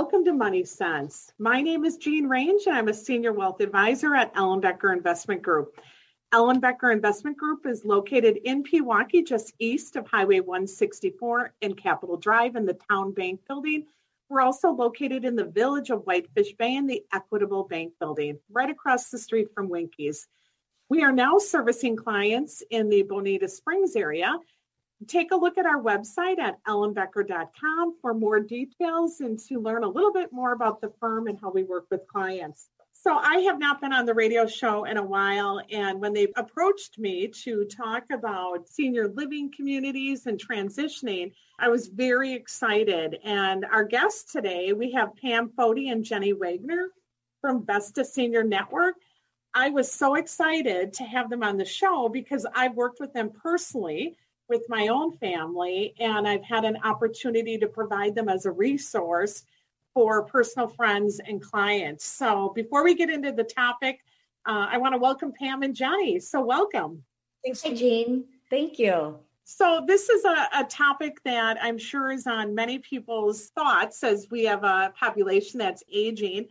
Welcome to Money Sense. My name is Jean Range, and I'm a senior wealth advisor at Ellenbecker Investment Group. Ellenbecker Investment Group is located in Pewaukee, just east of Highway 164 and Capitol Drive in the Town Bank Building. We're also located in the village of Whitefish Bay in the Equitable Bank Building, right across the street from Winkies. We are now servicing clients in the Bonita Springs area Take a look at our website at ellenbecker.com for more details and to learn a little bit more about the firm and how we work with clients. So, I have not been on the radio show in a while. And when they approached me to talk about senior living communities and transitioning, I was very excited. And our guests today, we have Pam Foti and Jenny Wagner from Vesta Senior Network. I was so excited to have them on the show because I've worked with them personally with my own family, and I've had an opportunity to provide them as a resource for personal friends and clients. So before we get into the topic, uh, I want to welcome Pam and Jenny. So welcome. Thanks, Jean. Thank you. So this is a, a topic that I'm sure is on many people's thoughts as we have a population that's aging.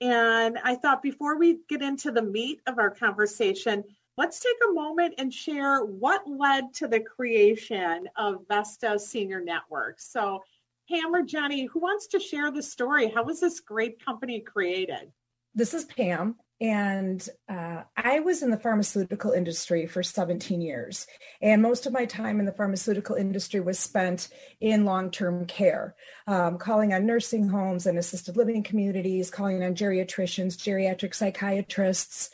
And I thought before we get into the meat of our conversation, Let's take a moment and share what led to the creation of Vesta Senior Network. So, Pam or Jenny, who wants to share the story? How was this great company created? This is Pam, and uh, I was in the pharmaceutical industry for 17 years. And most of my time in the pharmaceutical industry was spent in long term care, um, calling on nursing homes and assisted living communities, calling on geriatricians, geriatric psychiatrists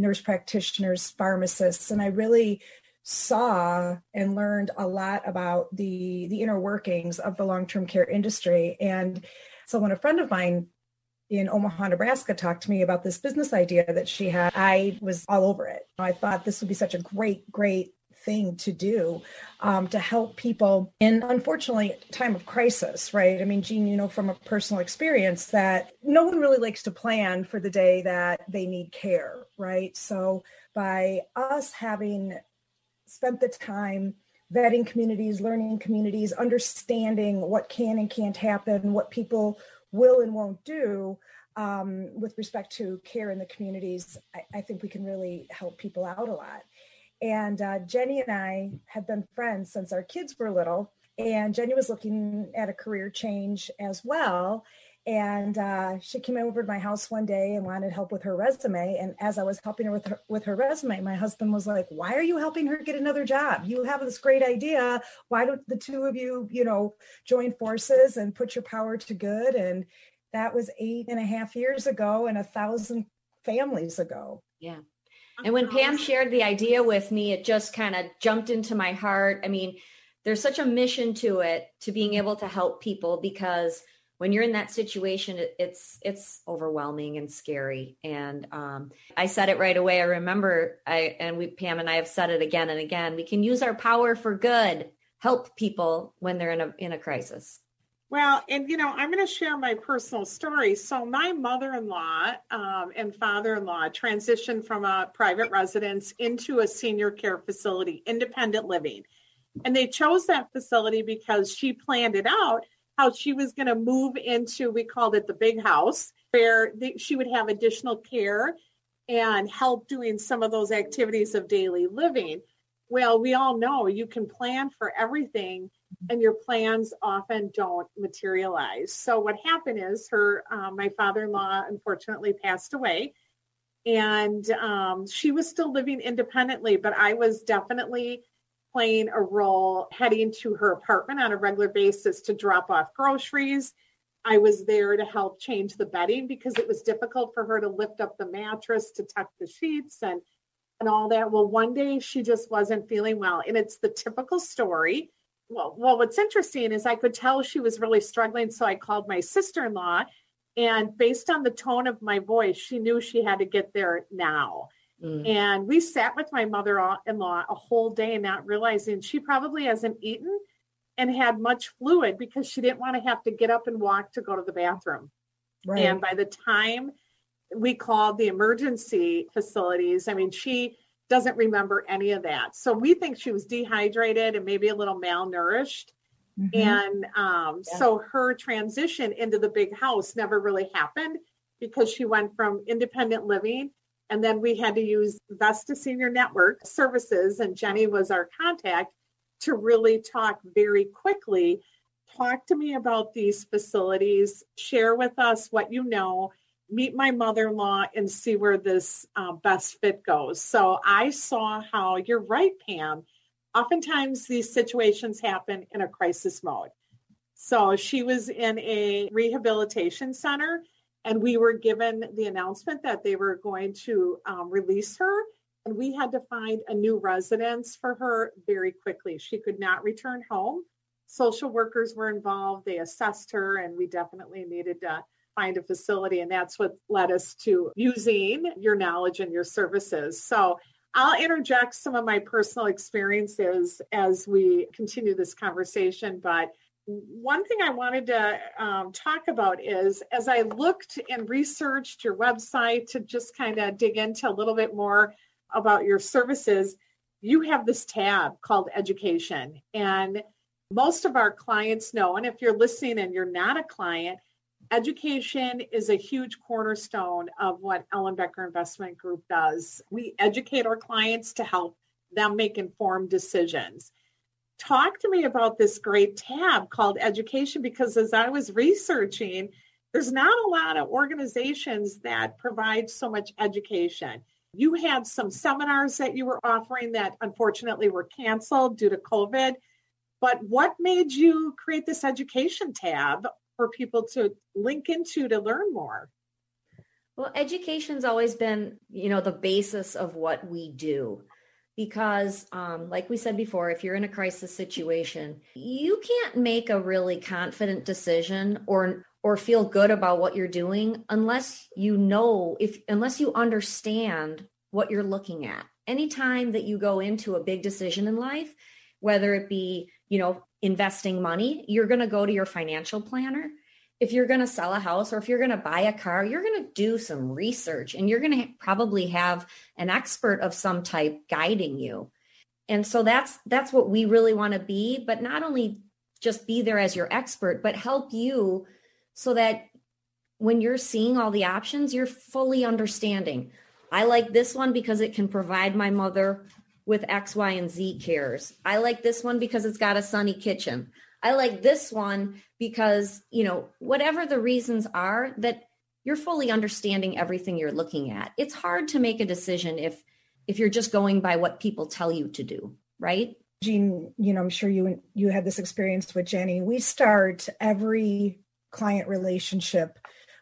nurse practitioners, pharmacists, and I really saw and learned a lot about the the inner workings of the long-term care industry. And so when a friend of mine in Omaha, Nebraska talked to me about this business idea that she had, I was all over it. I thought this would be such a great, great thing to do um, to help people in unfortunately time of crisis right? I mean jean you know from a personal experience that no one really likes to plan for the day that they need care right? So by us having spent the time vetting communities learning communities understanding what can and can't happen what people will and won't do um, with respect to care in the communities I, I think we can really help people out a lot and uh, Jenny and I have been friends since our kids were little. And Jenny was looking at a career change as well. And uh, she came over to my house one day and wanted help with her resume. And as I was helping her with her with her resume, my husband was like, "Why are you helping her get another job? You have this great idea. Why don't the two of you, you know, join forces and put your power to good?" And that was eight and a half years ago, and a thousand families ago. Yeah. And when Pam shared the idea with me, it just kind of jumped into my heart. I mean, there's such a mission to it to being able to help people because when you're in that situation it's it's overwhelming and scary. And um, i said it right away. I remember i and we pam and i have said it again and again. We can use our power for good help people when they're in a in a crisis well, and you know, I'm going to share my personal story. So, my mother in law um, and father in law transitioned from a private residence into a senior care facility, independent living. And they chose that facility because she planned it out how she was going to move into, we called it the big house, where they, she would have additional care and help doing some of those activities of daily living. Well, we all know you can plan for everything and your plans often don't materialize. So what happened is her, um, my father-in-law, unfortunately passed away, and um, she was still living independently. But I was definitely playing a role, heading to her apartment on a regular basis to drop off groceries. I was there to help change the bedding because it was difficult for her to lift up the mattress to tuck the sheets and and all that. Well, one day she just wasn't feeling well, and it's the typical story well, well, what's interesting is I could tell she was really struggling. So I called my sister in law And based on the tone of my voice, she knew she had to get there now. Mm. And we sat with my mother in law a whole day, not realizing she probably hasn't eaten and had much fluid because she didn't want to have to get up and walk to go to the bathroom. Right. And by the time we called the emergency facilities, I mean, she doesn't remember any of that. So we think she was dehydrated and maybe a little malnourished. Mm-hmm. And um, yeah. so her transition into the big house never really happened because she went from independent living and then we had to use Vesta Senior Network services, and Jenny was our contact to really talk very quickly. Talk to me about these facilities, share with us what you know, meet my mother in law, and see where this uh, best fit goes. So I saw how you're right, Pam. Oftentimes, these situations happen in a crisis mode. So she was in a rehabilitation center and we were given the announcement that they were going to um, release her and we had to find a new residence for her very quickly she could not return home social workers were involved they assessed her and we definitely needed to find a facility and that's what led us to using your knowledge and your services so I'll interject some of my personal experiences as we continue this conversation, but one thing I wanted to um, talk about is as I looked and researched your website to just kind of dig into a little bit more about your services, you have this tab called education. And most of our clients know, and if you're listening and you're not a client, education is a huge cornerstone of what Ellenbecker Investment Group does. We educate our clients to help them make informed decisions talk to me about this great tab called education because as I was researching, there's not a lot of organizations that provide so much education. You had some seminars that you were offering that unfortunately were canceled due to COVID. But what made you create this education tab for people to link into to learn more? Well, education's always been, you know, the basis of what we do because um, like we said before if you're in a crisis situation you can't make a really confident decision or or feel good about what you're doing unless you know if unless you understand what you're looking at anytime that you go into a big decision in life whether it be you know investing money you're going to go to your financial planner if you're going to sell a house or if you're going to buy a car, you're going to do some research and you're going to probably have an expert of some type guiding you. And so that's that's what we really want to be, but not only just be there as your expert, but help you so that when you're seeing all the options, you're fully understanding. I like this one because it can provide my mother with X, Y, and Z cares. I like this one because it's got a sunny kitchen. I like this one because, you know, whatever the reasons are that you're fully understanding everything you're looking at. It's hard to make a decision if if you're just going by what people tell you to do, right? Jean, you know, I'm sure you you had this experience with Jenny. We start every client relationship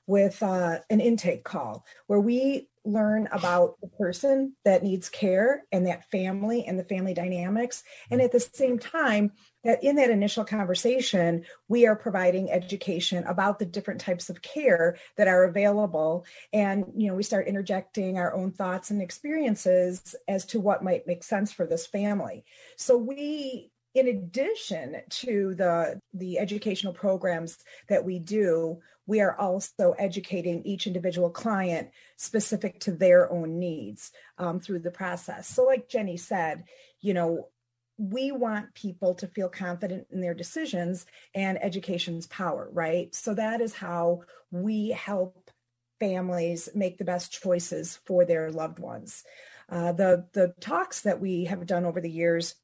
with uh, an intake call where we learn about the person that needs care and that family and the family dynamics. And at the same time, that in that initial conversation, we are providing education about the different types of care that are available. And, you know, we start interjecting our own thoughts and experiences as to what might make sense for this family. So we in addition to the the educational programs that we do we are also educating each individual client specific to their own needs um, through the process. So like jenny said you know we want people to feel confident in their decisions and education's power right? So that is how we help families make the best choices for their loved ones. Uh, the the talks that we have done over the years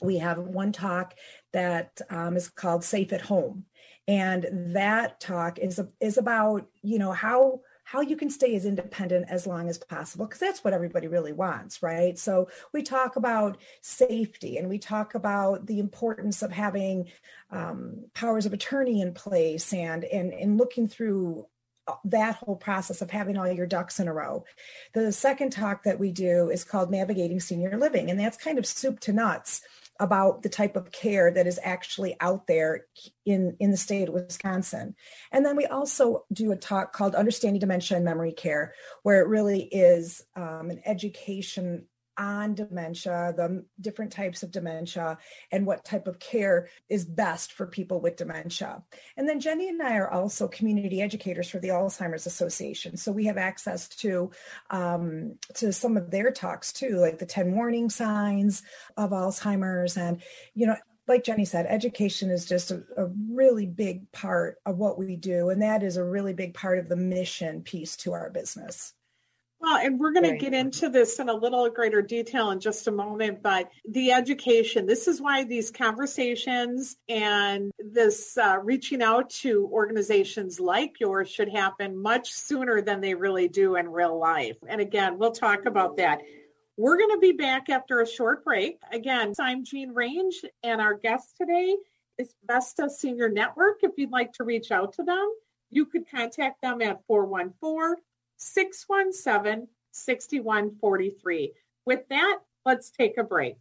we have one talk that um, is called safe at home and that talk is is about you know how how you can stay as independent as long as possible because that's what everybody really wants right so we talk about safety and we talk about the importance of having um, powers of attorney in place and and and looking through that whole process of having all your ducks in a row. The second talk that we do is called Navigating Senior Living, and that's kind of soup to nuts about the type of care that is actually out there in, in the state of Wisconsin. And then we also do a talk called Understanding Dementia and Memory Care, where it really is um, an education on dementia, the different types of dementia, and what type of care is best for people with dementia. And then Jenny and I are also community educators for the Alzheimer's Association, so we have access to um, to some of their talks too, like the ten warning signs of Alzheimer's, and you know. Like Jenny said, education is just a, a really big part of what we do, and that is a really big part of the mission piece to our business. Well, and we're going to get into this in a little greater detail in just a moment, but the education, this is why these conversations and this uh, reaching out to organizations like yours should happen much sooner than they really do in real life. And again, we'll talk about that. We're going to be back after a short break. Again, I'm Jean Range, and our guest today is Vesta Senior Network. If you'd like to reach out to them, you could contact them at 414 617 6143. With that, let's take a break.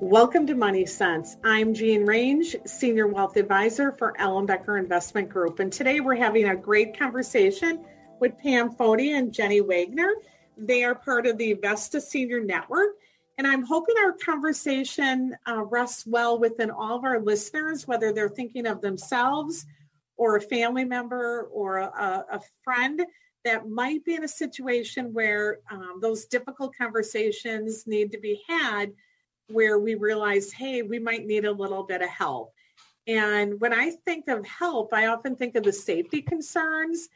Welcome to Money Sense. I'm Jean Range, Senior Wealth Advisor for Ellenbecker Investment Group. And today we're having a great conversation with Pam Foti and Jenny Wagner. They are part of the Vesta Senior Network and I'm hoping our conversation uh, rests well within all of our listeners, whether they're thinking of themselves or a family member or a, a friend that might be in a situation where um, those difficult conversations need to be had where we realize, hey, we might need a little bit of help. And when I think of help, I often think of the safety concerns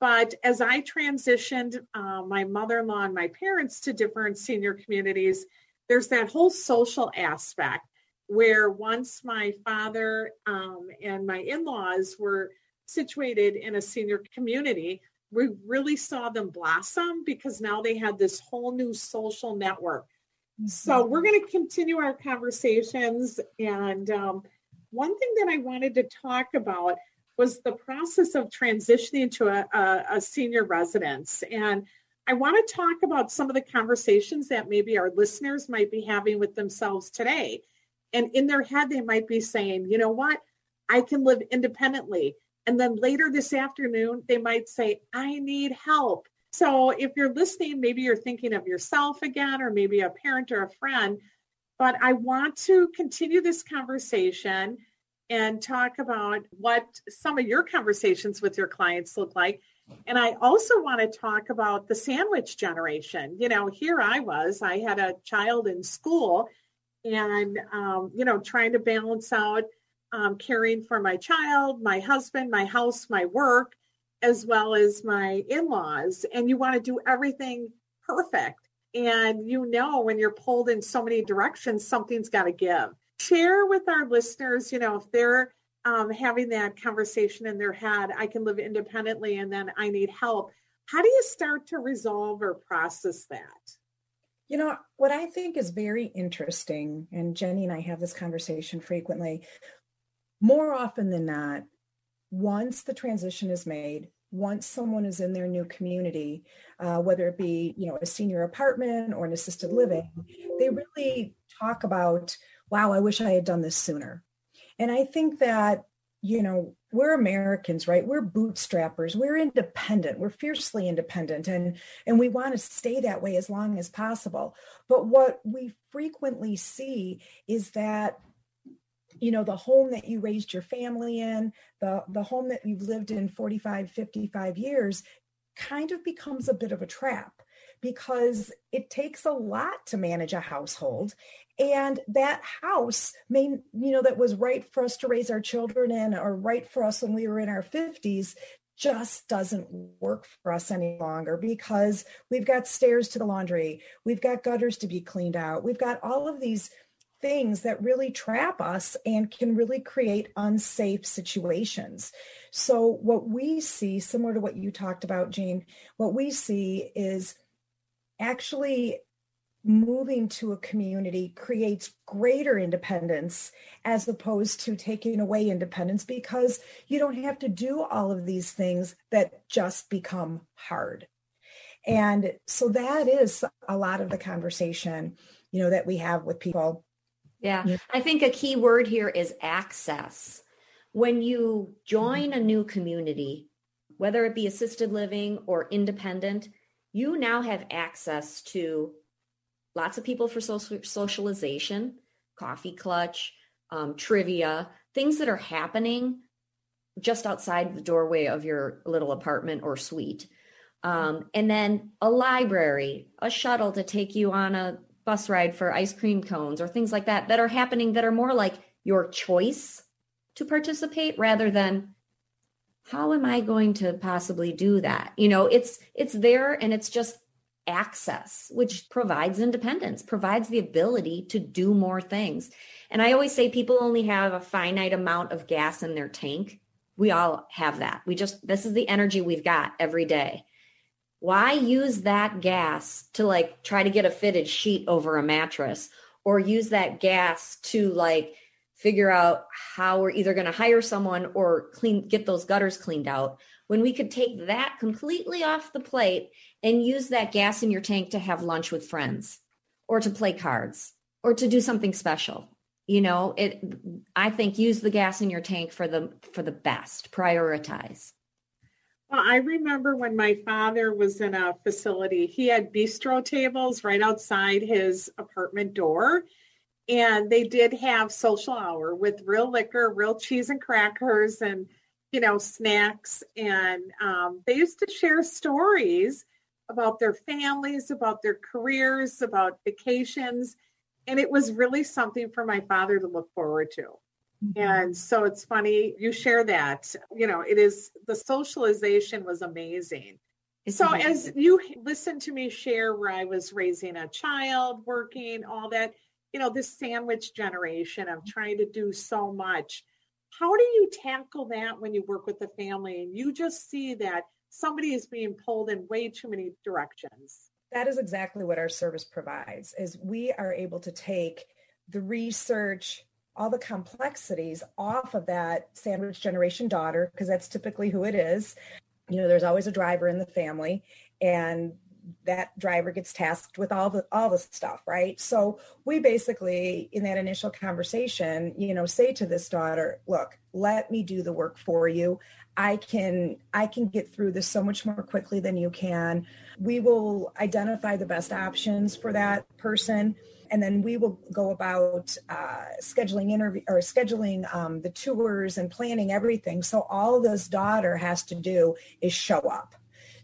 but as I transitioned uh, my mother in law and my parents to different senior communities, there's that whole social aspect where once my father um, and my in laws were situated in a senior community, we really saw them blossom because now they had this whole new social network. Mm-hmm. So we're going to continue our conversations. And um, one thing that I wanted to talk about was the process of transitioning to a, a, a senior residence. And I want to talk about some of the conversations that maybe our listeners might be having with themselves today. And in their head, they might be saying, you know what? I can live independently. And then later this afternoon, they might say, I need help. So if you're listening, maybe you're thinking of yourself again, or maybe a parent or a friend. But I want to continue this conversation and talk about what some of your conversations with your clients look like. And I also want to talk about the sandwich generation. You know, here I was, I had a child in school and, um, you know, trying to balance out um, caring for my child, my husband, my house, my work, as well as my in laws. And you want to do everything perfect. And you know, when you're pulled in so many directions, something's got to give share with our listeners, you know, if they're um, having that conversation in their head, I can live independently and then I need help. How do you start to resolve or process that? You know, what I think is very interesting, and Jenny and I have this conversation frequently, more often than not, once the transition is made, once someone is in their new community, uh, whether it be, you know, a senior apartment or an assisted living, they really talk about wow, I wish I had done this sooner. And I think that, you know, we're Americans, right? We're bootstrappers. We're independent. We're fiercely independent and and we want to stay that way as long as possible. But what we frequently see is that you know the home that you raised your family in the the home that you've lived in 45 55 years kind of becomes a bit of a trap because it takes a lot to manage a household and that house may you know that was right for us to raise our children in or right for us when we were in our 50s just doesn't work for us any longer because we've got stairs to the laundry we've got gutters to be cleaned out we've got all of these things that really trap us and can really create unsafe situations. So, what we see, similar to what you talked about, Jean, what we see is actually moving to a community creates greater independence as opposed to taking away independence because you don't have to do all of these things that just become hard. And so that is a lot of the conversation, you know, that we have with people. Yeah. I think a key word here is access. When you join a new community, whether it be assisted living or independent, you now have access to lots of people for social, socialization, coffee clutch, um, trivia, things that are happening just outside the doorway of your little apartment or suite. Um, and then a library, a shuttle to take you on a bus ride for ice cream cones or things like that that are happening that are more like your choice to participate rather than how am I going to possibly do that? You know, it's it's there and it's just access, which provides independence, provides the ability to do more things. And I always say people only have a finite amount of gas in their tank. We all have that. We just, this is the energy we've got every day. Why use that gas to like try to get a fitted sheet over a mattress or use that gas to like figure out how we're either going to hire someone or clean, get those gutters cleaned out when we could take that completely off the plate and use that gas in your tank to have lunch with friends or to play cards or to do something special. You know it i think use the gas in your tank for the for the best prioritize. Well i remember when my father was in a facility he had bistro tables right outside his apartment door and they did have social hour with real liquor real cheese and crackers and you know snacks and um, they used to share stories about their families about their careers about vacations and it was really something for my father to look forward to. Mm-hmm. And so it's funny you share that. You know, it is the socialization was amazing. It's so amazing. as you listen to me share where I was raising a child, working, all that, you know, this sandwich generation of trying to do so much. How do you tackle that when you work with the family and you just see that somebody is being pulled in way too many directions? that is exactly what our service provides is we are able to take the research all the complexities off of that sandwich generation daughter because that's typically who it is you know there's always a driver in the family and that driver gets tasked with all the all the stuff right? So we basically in that initial conversation you know say to this daughter look let me do the work for you. I can i can get through this so much more quickly than you can. We will identify the best options for that person and then we will go about uh, scheduling interview or scheduling um, the tours and planning everything. So all this daughter has to do is show up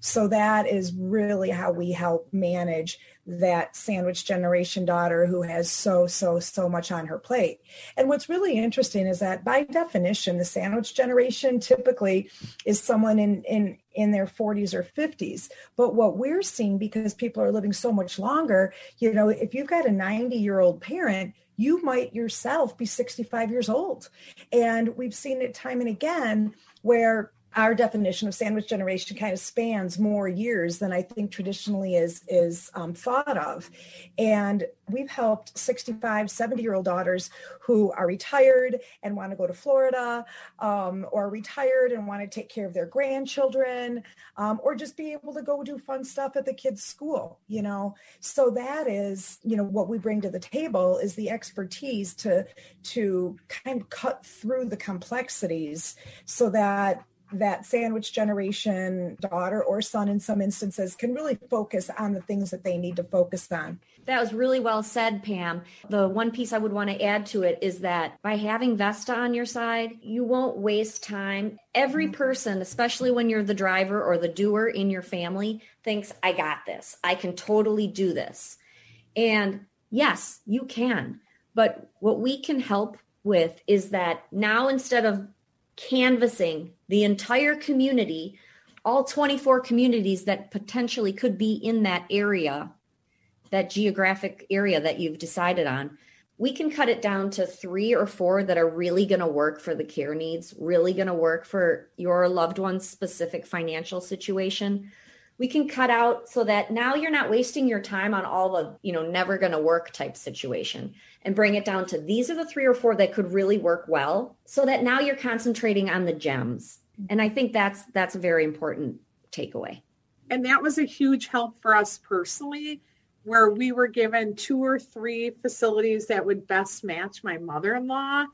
so that is really how we help manage that sandwich generation daughter who has so, so, so much on her plate. And what's really interesting is that by definition, the sandwich generation typically is someone in, in, in their 40s or 50s. But what we're seeing, because people are living so much longer, you know, if you've got a 90 year old parent, you might yourself be 65 years old. And we've seen it time and again where our definition of sandwich generation kind of spans more years than I think traditionally is is um, thought of. And we've helped 65, 70 year old daughters who are retired and want to go to Florida, um, or retired and want to take care of their grandchildren, um, or just be able to go do fun stuff at the kids' school. You know, so that is you know what we bring to the table is the expertise to to kind of cut through the complexities so that that sandwich generation daughter or son in some instances can really focus on the things that they need to focus on. That was really well said, Pam. The one piece I would want to add to it is that by having Vesta on your side, you won't waste time. Every person, especially when you're the driver or the doer in your family, thinks, I got this. I can totally do this. And yes, you can. But what we can help with is that now instead of canvassing the entire community, all 24 communities that potentially could be in that area, that geographic area that you've decided on. We can cut it down to three or four that are really going to work for the care needs, really going to work for your loved one's specific financial situation. We can cut out so that now you're not wasting your time on all the, you know, never going to work type situation and bring it down to these are the three or four that could really work well so that now you're concentrating on the gems and i think that's that's a very important takeaway And that was a huge help for us personally, where we were given two or three facilities that would best match my mother in law.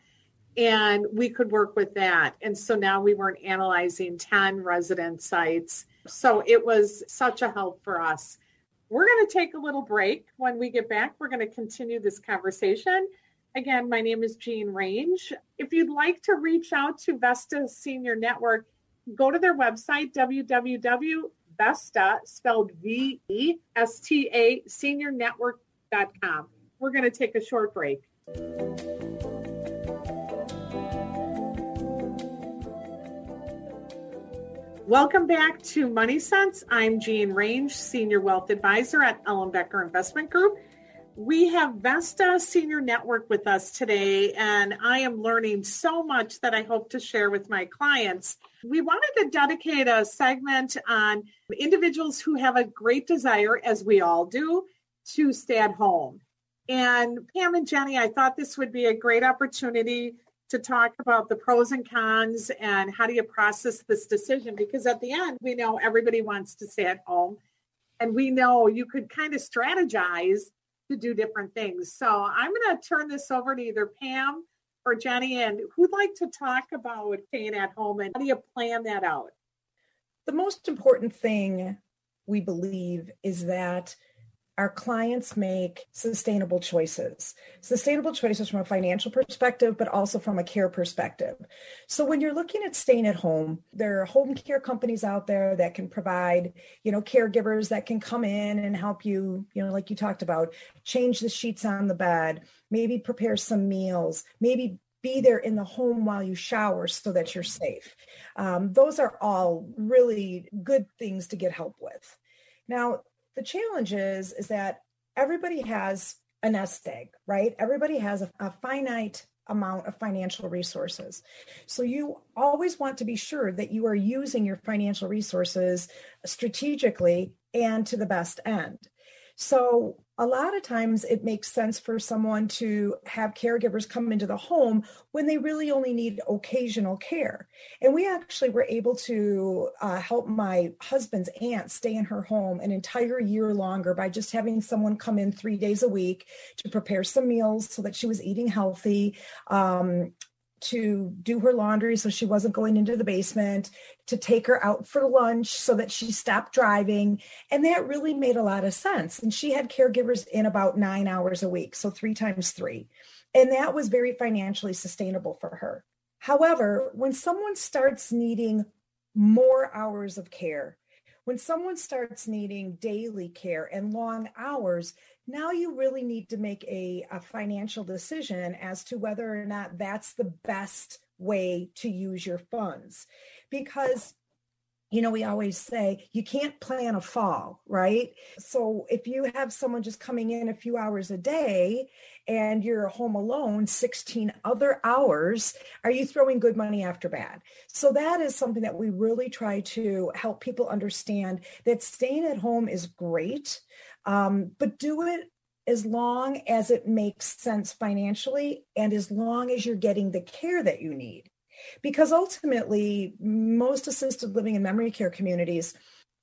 And we could work with that. And so now we weren't analyzing 10 resident sites. So it was such a help for us. We're going to take a little break. When we get back, we're going to continue this conversation. Again, my name is Jean Range. If you'd like to reach out to Vesta Senior Network, go to their website, www.vesta, spelled V E S T A, seniornetwork.com. We're going to take a short break. Welcome back to Money Sense. I'm Jean Range, Senior Wealth Advisor at Ellenbecker Investment Group. We have Vesta Senior Network with us today, and I am learning so much that I hope to share with my clients. We wanted to dedicate a segment on individuals who have a great desire, as we all do, to stay at home. And Pam and Jenny, I thought this would be a great opportunity to talk about the pros and cons and how do you process this decision because at the end we know everybody wants to stay at home and we know you could kind of strategize to do different things. So I'm going to turn this over to either Pam or Jenny, and who'd like to talk about staying at home and how do you plan that out? The most important thing we believe is that our clients make sustainable choices. Sustainable choices from a financial perspective, but also from a care perspective. So when you're looking at staying at home, there are home care companies out there that can provide, you know, caregivers that can come in and help you, you know, like you talked about, change the sheets on the bed, maybe prepare some meals, maybe be there in the home while you shower so that you're safe. Um, those are all really good things to get help with. Now, the challenge is is that everybody has a nest egg, right? Everybody has a, a finite amount of financial resources. So you always want to be sure that you are using your financial resources strategically and to the best end. So a lot of times it makes sense for someone to have caregivers come into the home when they really only need occasional care. And we actually were able to uh, help my husband's aunt stay in her home an entire year longer by just having someone come in three days a week to prepare some meals so that she was eating healthy. Um, to do her laundry so she wasn't going into the basement, to take her out for lunch so that she stopped driving. And that really made a lot of sense. And she had caregivers in about nine hours a week, so three times three. And that was very financially sustainable for her. However, when someone starts needing more hours of care, when someone starts needing daily care and long hours, now you really need to make a, a financial decision as to whether or not that's the best way to use your funds. Because you know, we always say you can't plan a fall, right? So if you have someone just coming in a few hours a day and you're home alone 16 other hours, are you throwing good money after bad? So that is something that we really try to help people understand that staying at home is great, um, but do it as long as it makes sense financially and as long as you're getting the care that you need. Because ultimately, most assisted living and memory care communities,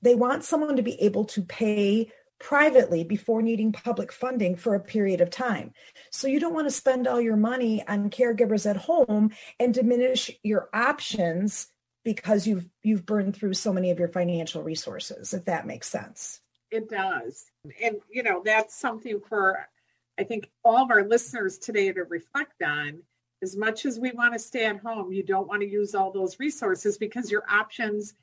they want someone to be able to pay privately before needing public funding for a period of time. So you don't want to spend all your money on caregivers at home and diminish your options because you've you've burned through so many of your financial resources if that makes sense. It does. And, you know, that's something for, I think, all of our listeners today to reflect on. As much as we want to stay at home, you don't want to use all those resources because your options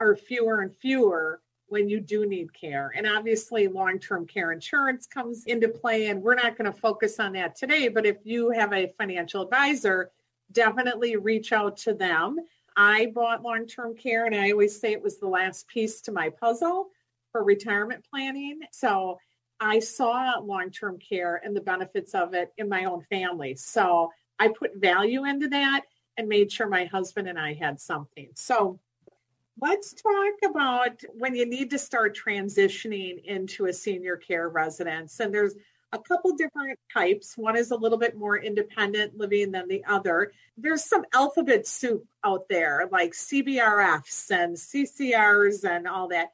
are fewer and fewer when you do need care. And obviously, long term care insurance comes into play, and we're not going to focus on that today. But if you have a financial advisor, definitely reach out to them. I bought long term care, and I always say it was the last piece to my puzzle for retirement planning. So I saw long term care and the benefits of it in my own family. So I put value into that and made sure my husband and I had something. So let's talk about when you need to start transitioning into a senior care residence. And there's a couple different types. One is a little bit more independent living than the other. There's some alphabet soup out there like CBRFs and CCRs and all that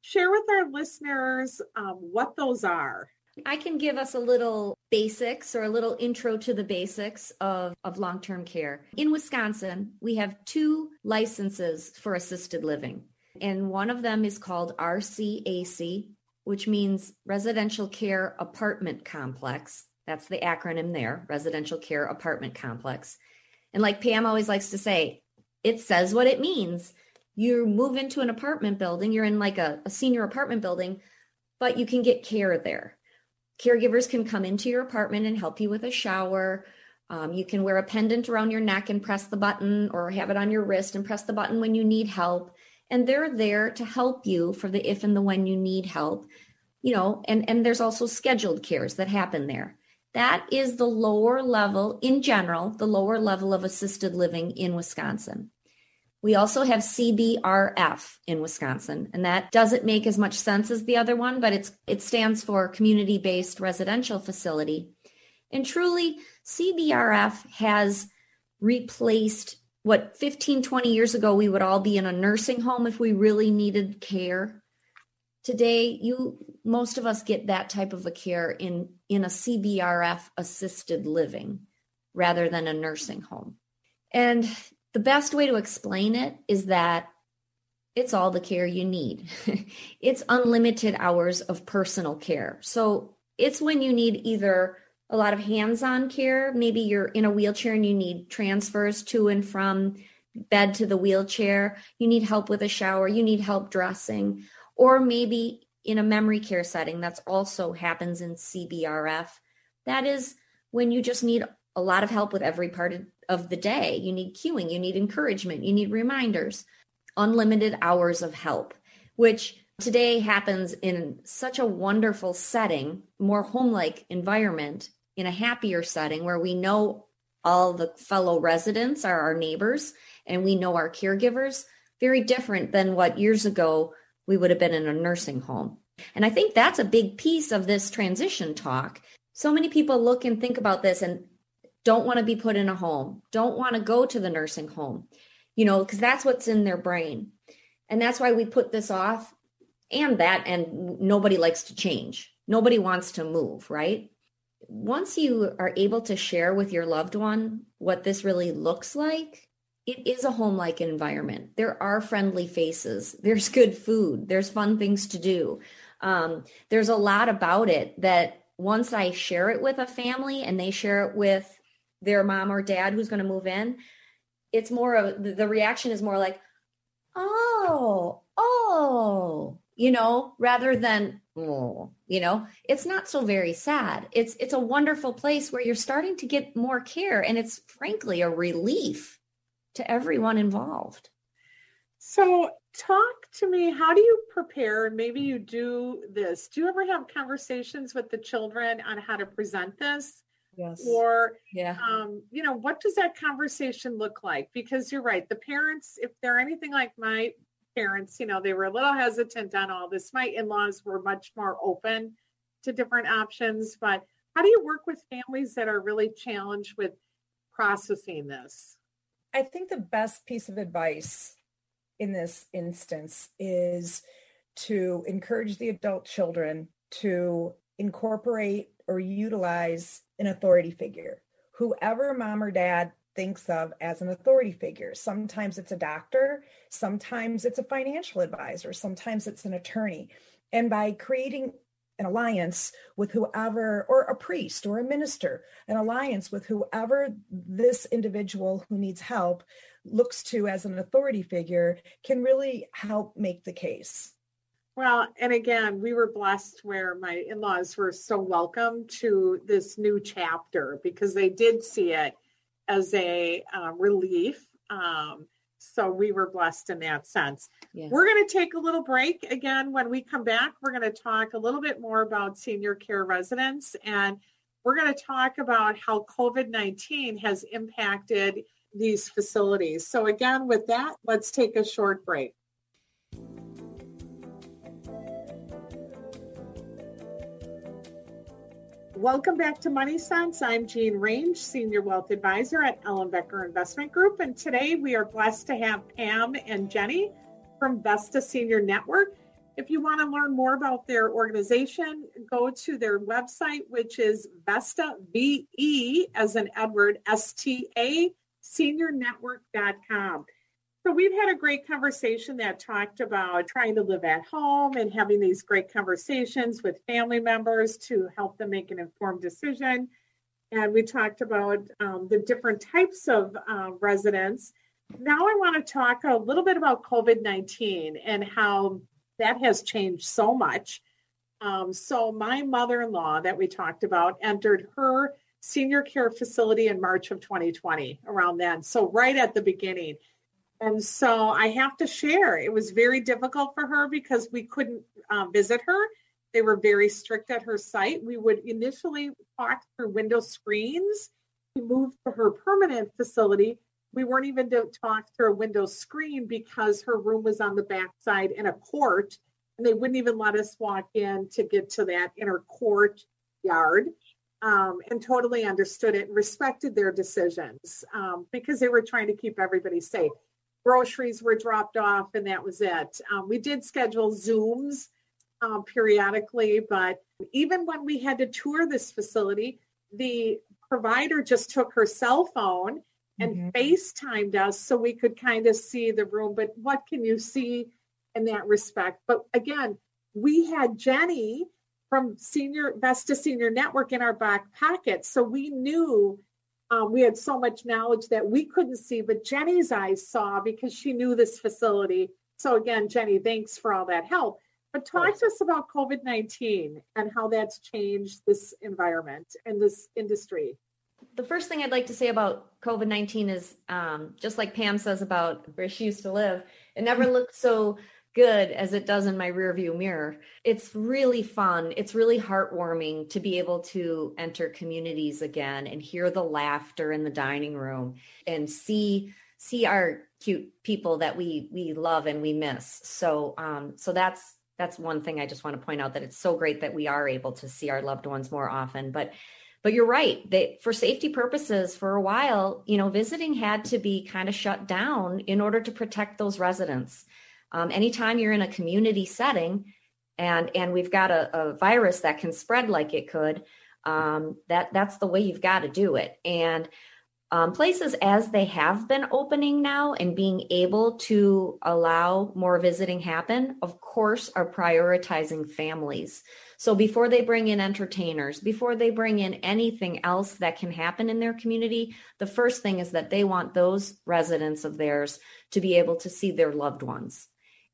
share with our listeners um, what those are. I can give us a little basics or a little intro to the basics of, of long term care. In Wisconsin, we have two licenses for assisted living, and one of them is called RCAC, which means Residential Care Apartment Complex. That's the acronym there, Residential Care Apartment Complex. And like Pam always likes to say, it says what it means. You move into an apartment building, you're in like a, a senior apartment building, but you can get care there Caregivers can come into your apartment and help you with a shower. Um, you can wear a pendant around your neck and press the button, or have it on your wrist and press the button when you need help. And they're there to help you for the if and the when you need help. You know, and and there's also scheduled cares that happen there. That is the lower level in general, the lower level of assisted living in Wisconsin. We also have CBRF in Wisconsin, and that doesn't make as much sense as the other one, but it's it stands for community based residential facility. And truly, CBRF has replaced what 15, 20 years ago we would all be in a nursing home if we really needed care. Today, you most of us get that type of a care in in a CBRF assisted living rather than a nursing home. And the best way to explain it is that it's all the care you need. it's unlimited hours of personal care. So it's when you need either a lot of hands on care, maybe you're in a wheelchair and you need transfers to and from bed to the wheelchair, you need help with a shower, you need help dressing, or maybe in a memory care setting, that's also happens in CBRF. That is when you just need a lot of help with every part of the day. You need cueing, you need encouragement, you need reminders, unlimited hours of help, which today happens in such a wonderful setting, more home like environment, in a happier setting where we know all the fellow residents are our neighbors and we know our caregivers. Very different than what years ago we would have been in a nursing home. And I think that's a big piece of this transition talk. So many people look and think about this and don't want to be put in a home, don't want to go to the nursing home, you know, because that's what's in their brain. And that's why we put this off and that, and nobody likes to change. Nobody wants to move, right? Once you are able to share with your loved one what this really looks like, it is a home like environment. There are friendly faces, there's good food, there's fun things to do. Um, there's a lot about it that once I share it with a family and they share it with their mom or dad who's going to move in, it's more of the reaction is more like, oh, oh, you know, rather than oh, you know, it's not so very sad. It's it's a wonderful place where you're starting to get more care and it's frankly a relief to everyone involved. So talk to me how do you prepare and maybe you do this do you ever have conversations with the children on how to present this yes. Or yeah. um, you know what does that conversation look like? Because you're right the parents if they're anything like my parents you know they were a little hesitant on all this. My in-laws were much more open to different options but how do you work with families that are really challenged with processing this? I think the best piece of advice in this instance is to encourage the adult children to incorporate or utilize an authority figure, whoever mom or dad thinks of as an authority figure. Sometimes it's a doctor, sometimes it's a financial advisor, sometimes it's an attorney. And by creating an alliance with whoever, or a priest or a minister, an alliance with whoever this individual who needs help looks to as an authority figure can really help make the case. Well, and again, we were blessed where my in laws were so welcome to this new chapter because they did see it as a uh, relief. Um, so we were blessed in that sense. Yeah. We're going to take a little break. Again, when we come back, we're going to talk a little bit more about senior care residents and we're going to talk about how COVID 19 has impacted these facilities. So, again, with that, let's take a short break. Welcome back to Money Sense. I'm Jean Range, Senior Wealth Advisor at Ellenbecker Investment Group. And today we are blessed to have Pam and Jenny from Vesta Senior Network. If you want to learn more about their organization, go to their website, which is Vesta, V E as in Edward, S T A, seniornetwork.com. So we've had a great conversation that talked about trying to live at home and having these great conversations with family members to help them make an informed decision. And we talked about um, the different types of uh, residents. Now I want to talk a little bit about COVID 19 and how that has changed so much. Um, so my mother-in-law that we talked about entered her senior care facility in March of 2020 around then. So right at the beginning. And so I have to share, it was very difficult for her because we couldn't uh, visit her. They were very strict at her site. We would initially talk through window screens. We moved to her permanent facility. We weren't even to talk through a window screen because her room was on the backside in a court, and they wouldn't even let us walk in to get to that inner court yard. Um, and totally understood it, and respected their decisions um, because they were trying to keep everybody safe. Groceries were dropped off, and that was it. Um, we did schedule Zooms um, periodically, but even when we had to tour this facility, the provider just took her cell phone and mm-hmm. FaceTimed us so we could kind of see the room. But what can you see in that respect? But again, we had Jenny from Senior Vesta Senior Network in our back pocket. So we knew um, we had so much knowledge that we couldn't see, but Jenny's eyes saw because she knew this facility. So again, Jenny, thanks for all that help. But talk to us about COVID 19 and how that's changed this environment and this industry. The first thing I'd like to say about COVID 19 is um, just like Pam says about where she used to live, it never looked so good as it does in my rearview mirror. It's really fun. It's really heartwarming to be able to enter communities again and hear the laughter in the dining room and see see our cute people that we we love and we miss. So um so that's that's one thing I just want to point out that it's so great that we are able to see our loved ones more often. But but you're right. They for safety purposes for a while, you know, visiting had to be kind of shut down in order to protect those residents. Um, anytime you're in a community setting and and we've got a, a virus that can spread like it could, um, that that's the way you've got to do it. And um, places as they have been opening now and being able to allow more visiting happen, of course, are prioritizing families. So before they bring in entertainers, before they bring in anything else that can happen in their community, the first thing is that they want those residents of theirs to be able to see their loved ones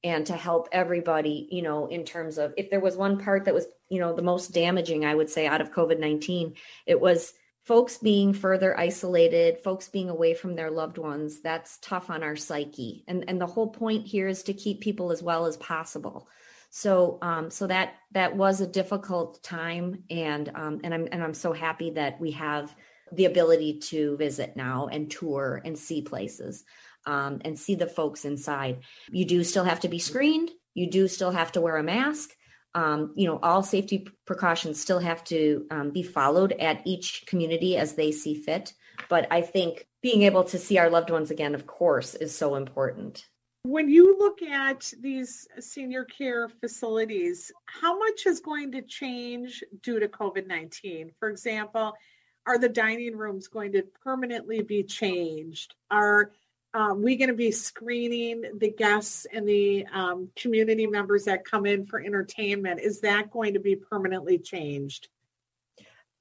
and to help everybody, you know, in terms of if there was one part that was, you know, the most damaging, I would say, out of COVID 19, it was folks being further isolated folks being away from their loved ones. That's tough on our psyche. And and the whole point here is to keep people as well as possible. So um so that that was a difficult time and um and i'm and i'm so happy that we have the ability to visit now and tour and see places um, and see the folks inside you do still have to be screened you do still have to wear a mask um, you know, all safety precautions still have to um, be followed at each community as they see fit. But I think being able to see our loved ones again, of course, is so important. When you look at these senior care facilities, how much is going to change due to COVID 19? For example, are the dining rooms going to permanently be changed? Are um, we going to be screening the guests and the um, community members that come in for entertainment? Is that going to be permanently changed?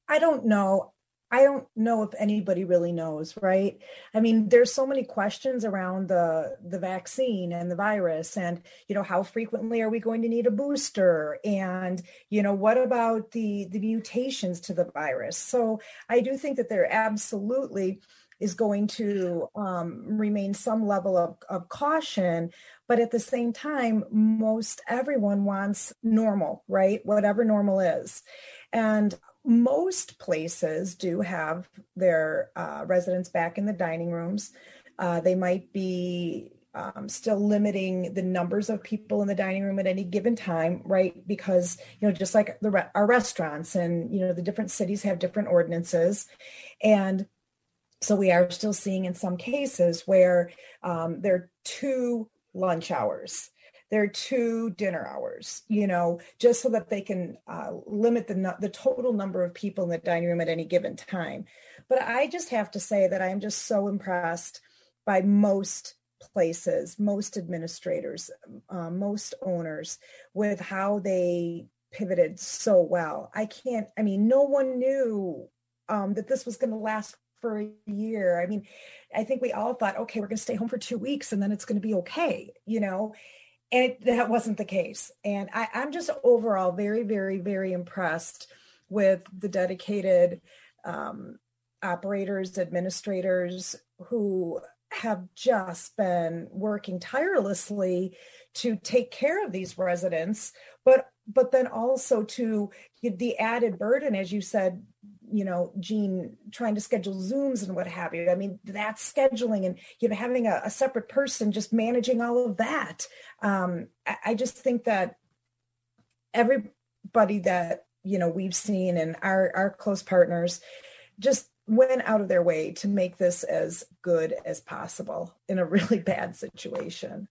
I don't know. I don't know if anybody really knows, right? I mean, there's so many questions around the the vaccine and the virus and you know how frequently are we going to need a booster and you know what about the the mutations to the virus? So I do think that there absolutely is going to um, remain some level of, of caution. But at the same time, most everyone wants normal, right? Whatever normal is. And most places do have their uh, residents back in the dining rooms. Uh, they might be um, still limiting the numbers of people in the dining room at any given time, right? Because you know, just like the re- our restaurants and you know, the different cities have different ordinances, and so we are still seeing in some cases where um, there are two lunch hours. there are two dinner hours, you know, just so that they can uh, limit the, the total number of people in the dining room at any given time. But I just have to say that I'm just so impressed by most places, most administrators, uh, most owners with how they pivoted so well. I can't, I mean, no one knew um, that this was going to last for a year. I mean, I think we all thought, okay, we're going to stay home for two weeks and then it's going to be okay, you know? And it, that wasn't the case. And I, I'm just overall very, very, very impressed with the dedicated um, operators, administrators who have just been working tirelessly to take care of these residents, but but then also to the added burden, as you said, you know, Jean, trying to schedule Zooms and what have you. I mean, that's scheduling and, you know, having a, a separate person just managing all of that. Um, I, I just think that everybody that, you know, we've seen and our, our close partners just went out of their way to make this as good as possible in a really bad situation.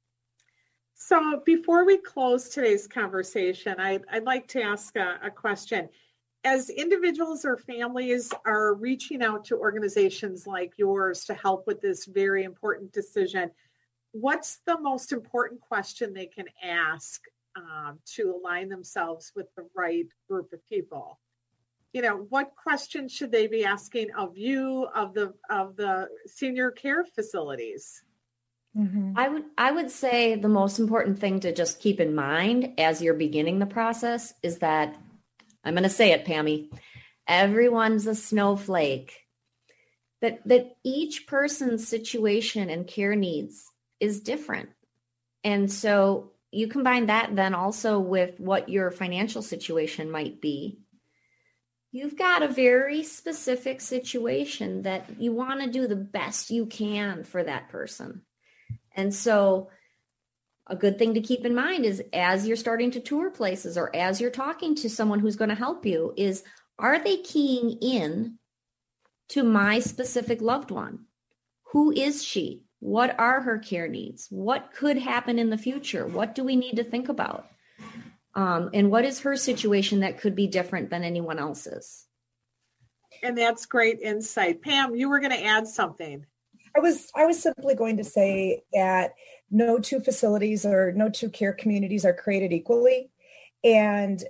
So before we close today's conversation, I, would like to ask a, a question as individuals or families are reaching out to organizations like yours to help with this very important decision, what's the most important question they can ask um, to align themselves with the right group of people? You know, what questions should they be asking of you, of the of the senior care facilities? Mm-hmm. I would I would say the most important thing to just keep in mind as you're beginning the process is that I'm going to say it, Pammy. Everyone's a snowflake. That that each person's situation and care needs is different. And so you combine that then also with what your financial situation might be. You've got a very specific situation that you want to do the best you can for that person. And so a good thing to keep in mind is as you're starting to tour places or as you're talking to someone who's going to help you is are they keying in to my specific loved one? Who is she? What are her care needs? What could happen in the future? What do we need to think about? Um, and what is her situation that could be different than anyone else's? And that's great insight. Pam you were going to add something. I was i was simply going to say that no two facilities or no two care communities are created equally. And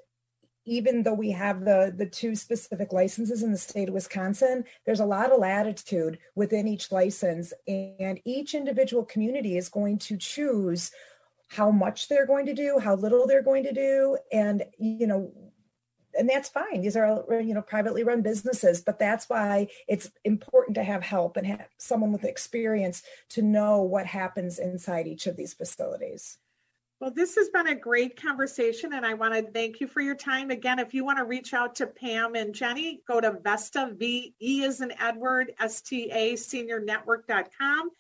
even though we have the the two specific licenses in the state of Wisconsin, there's a lot of latitude within each license, and each individual community is going to choose how much they're going to do, how little they're going to do, and you know and that's fine. These are you know privately run businesses, but that's why it's important to have help and have someone with experience to know what happens inside each of these facilities. Well, this has been a great conversation, and I want to thank you for your time. Again, if you want to reach out to Pam and Jenny, go to Vesta V E is in Edward S T A seniornetwork.com.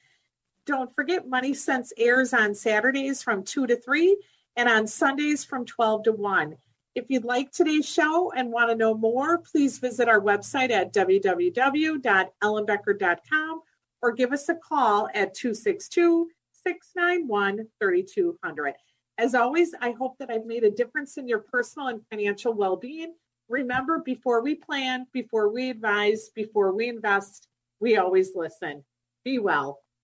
Don't forget, Money Sense airs on Saturdays from 2 to 3 and on Sundays from 12 to 1. If you'd like today's show and want to know more, please visit our website at www.ellenbecker.com or give us a call at 262 691 3200. As always, I hope that I've made a difference in your personal and financial well being. Remember, before we plan, before we advise, before we invest, we always listen. Be well.